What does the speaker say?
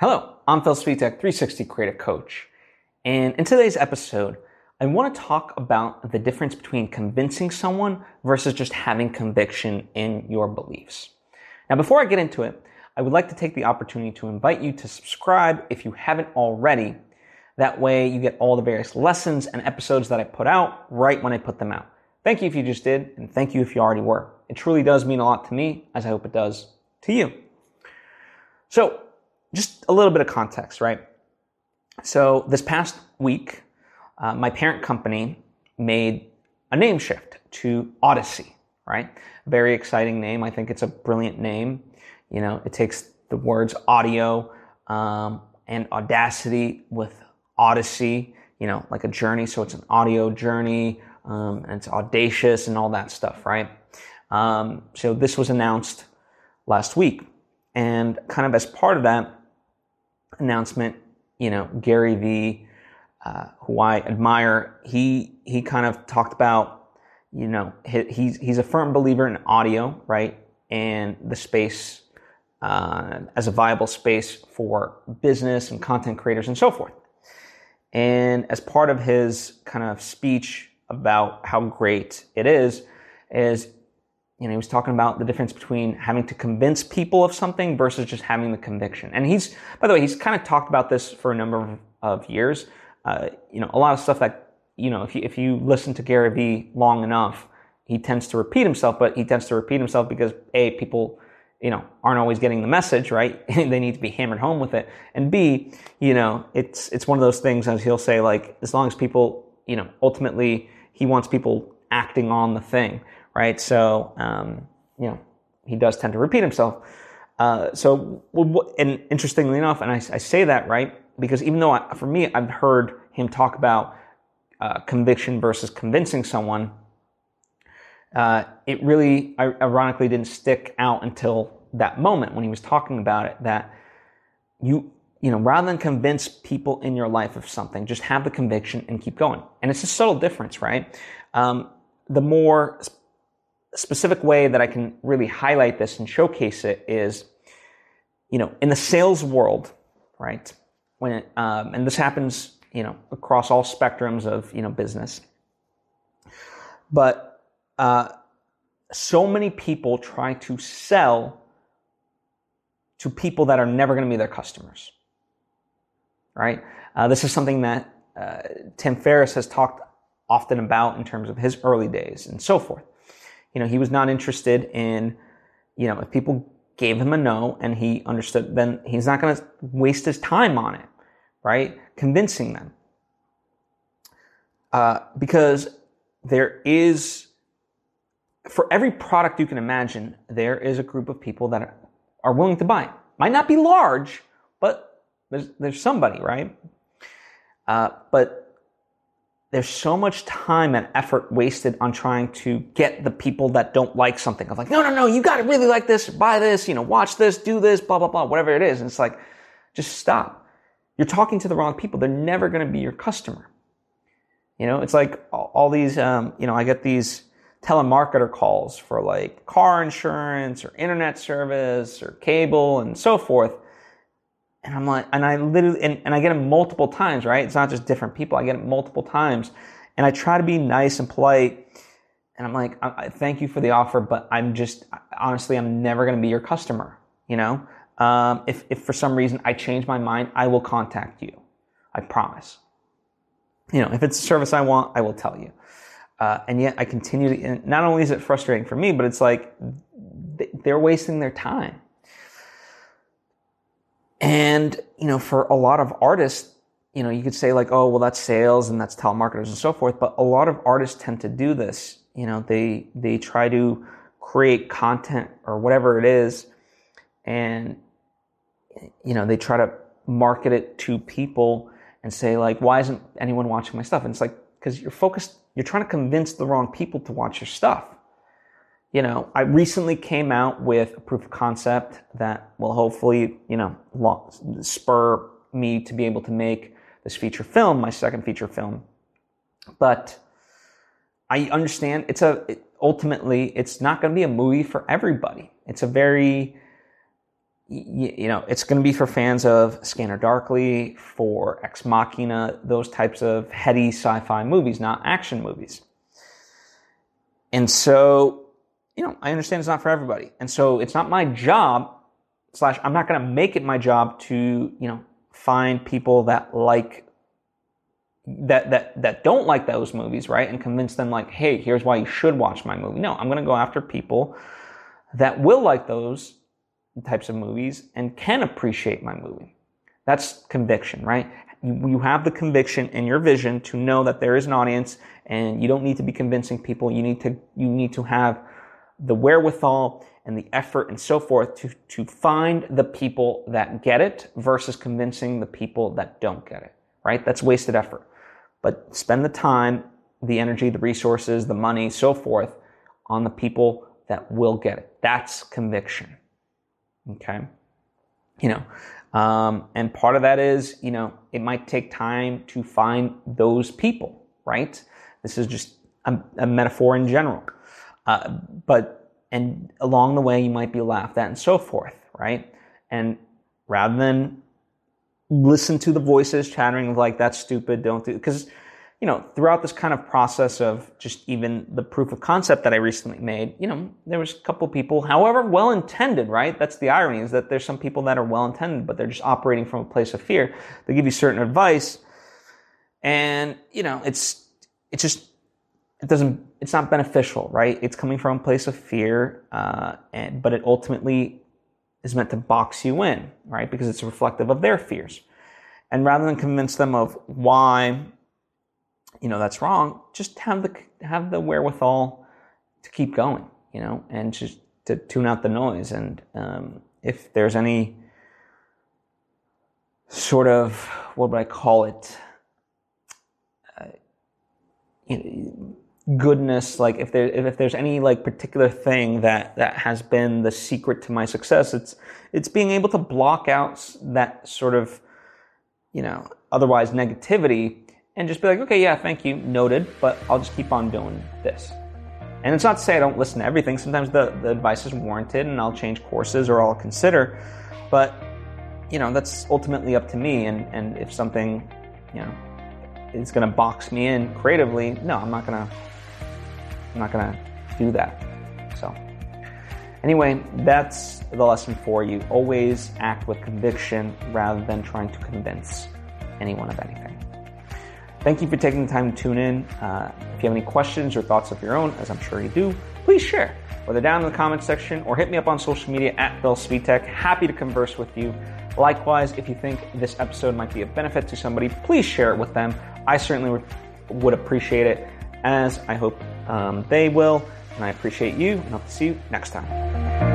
Hello, I'm Phil Svitek, 360 Creative Coach. And in today's episode, I want to talk about the difference between convincing someone versus just having conviction in your beliefs. Now, before I get into it, I would like to take the opportunity to invite you to subscribe if you haven't already. That way, you get all the various lessons and episodes that I put out right when I put them out. Thank you if you just did, and thank you if you already were. It truly does mean a lot to me, as I hope it does to you. So, just a little bit of context, right? So, this past week, uh, my parent company made a name shift to Audacy, right? Very exciting name. I think it's a brilliant name. You know, it takes the words audio um, and audacity with Odyssey, you know, like a journey. So it's an audio journey um, and it's audacious and all that stuff, right? Um, so this was announced last week. And kind of as part of that, announcement, you know, Gary Vee, uh, who I admire, he he kind of talked about, you know, he, he's he's a firm believer in audio, right, and the space uh, as a viable space for business and content creators and so forth. And as part of his kind of speech about how great it is, is you know, he was talking about the difference between having to convince people of something versus just having the conviction. And he's, by the way, he's kind of talked about this for a number of, years. Uh, you know, a lot of stuff that, you know, if you, if you listen to Gary Vee long enough, he tends to repeat himself, but he tends to repeat himself because A, people, you know, aren't always getting the message, right? they need to be hammered home with it. And B, you know, it's, it's one of those things as he'll say, like, as long as people, you know, ultimately he wants people acting on the thing right? So, um, you know, he does tend to repeat himself. Uh, so, and interestingly enough, and I, I, say that, right, because even though I, for me, I've heard him talk about uh, conviction versus convincing someone, uh, it really, ironically, didn't stick out until that moment when he was talking about it that you, you know, rather than convince people in your life of something, just have the conviction and keep going. And it's a subtle difference, right? Um, the more specific way that I can really highlight this and showcase it is, you know, in the sales world, right? When it, um, and this happens, you know, across all spectrums of you know business, but uh, so many people try to sell to people that are never going to be their customers, right? Uh, this is something that uh, Tim Ferriss has talked often about in terms of his early days and so forth. You know, he was not interested in, you know, if people gave him a no and he understood, then he's not going to waste his time on it, right? Convincing them. Uh, because there is, for every product you can imagine, there is a group of people that are willing to buy. Might not be large, but there's, there's somebody, right? Uh, but there's so much time and effort wasted on trying to get the people that don't like something. Of like, no, no, no, you got to really like this, buy this, you know, watch this, do this, blah, blah, blah, whatever it is. And it's like, just stop. You're talking to the wrong people. They're never to be your customer. You know, it's like all these, um, you know, I get these telemarketer calls for like car insurance or internet service or cable and so forth. And I'm like, and I literally, and, and I get them multiple times, right? It's not just different people. I get it multiple times. And I try to be nice and polite. And I'm like, I, I thank you for the offer, but I'm just, honestly, I'm never going to be your customer. You know, um, if, if for some reason I change my mind, I will contact you. I promise. You know, if it's a service I want, I will tell you. Uh, and yet I continue to, not only is it frustrating for me, but it's like they're wasting their time. And, you know, for a lot of artists, you know, you could say like, oh, well, that's sales and that's telemarketers and so forth. But a lot of artists tend to do this. You know, they, they try to create content or whatever it is. And, you know, they try to market it to people and say like, why isn't anyone watching my stuff? And it's like, because you're focused, you're trying to convince the wrong people to watch your stuff you know, I recently came out with a proof of concept that will hopefully, you know, spur me to be able to make this feature film, my second feature film. But I understand it's a, it, ultimately, it's not going to be a movie for everybody. It's a very, you, you know, it's going to be for fans of Scanner Darkly, for Ex Machina, those types of heady sci-fi movies, not action movies. And so, you know, I understand it's not for everybody. And so it's not my job, slash, I'm not going to make it my job to, you know, find people that like that that that don't like those movies, right? And convince them like, "Hey, here's why you should watch my movie." No, I'm going to go after people that will like those types of movies and can appreciate my movie. That's conviction, right? You, have the conviction in your vision to know that there is an audience and you don't need to be convincing people. You need to, you need to have the wherewithal and the effort and so forth to, to find the people that get it versus convincing the people that don't get it, right? That's wasted effort. But spend the time, the energy, the resources, the money, so forth on the people that will get it. That's conviction. Okay. You know, um, and part of that is, you know, it might take time to find those people, right? This is just a, a metaphor in general. Uh, but, and along the way, you might be laughed at and so forth, right? And rather than listen to the voices chattering like, that's stupid, don't do, because you know, throughout this kind of process of just even the proof of concept that I recently made, you know, there was a couple people, however well intended, right? That's the irony is that there's some people that are well intended, but they're just operating from a place of fear. They give you certain advice and, you know, it's, it's just, it doesn't, it's not beneficial, right? It's coming from a place of fear, uh, and, but it ultimately is meant to box you in, right? Because it's reflective of their fears. And rather than convince them of why you know that's wrong, just have the have the wherewithal to keep going, you know, and just to tune out the noise. And um, if there's any sort of what would I call it, uh, you know, goodness, like if there if there's any like particular thing that that has been the secret to my success, it's it's being able to block out that sort of you know otherwise negativity and just be like, okay, yeah, thank you, noted, but I'll just keep on doing this. And it's not to say I don't listen to everything. Sometimes the, the advice is warranted and I'll change courses or I'll consider. But, you know, that's ultimately up to me. And, and if something, you know, is going to box me in creatively, no, I'm not going to, I'm not going to do that. So anyway, that's the lesson for you. Always act with conviction rather than trying to convince anyone of anything. Thank you for taking the time to tune in. Uh, if you have any questions or thoughts of your own, as I'm sure you do, please share, whether down in the comments section or hit me up on social media at Phil Svitek. Happy to converse with you. Likewise, if you think this episode might be of benefit to somebody, please share it with them. I certainly would appreciate it, as I hope um, they will. And I appreciate you, and I'll see you next time.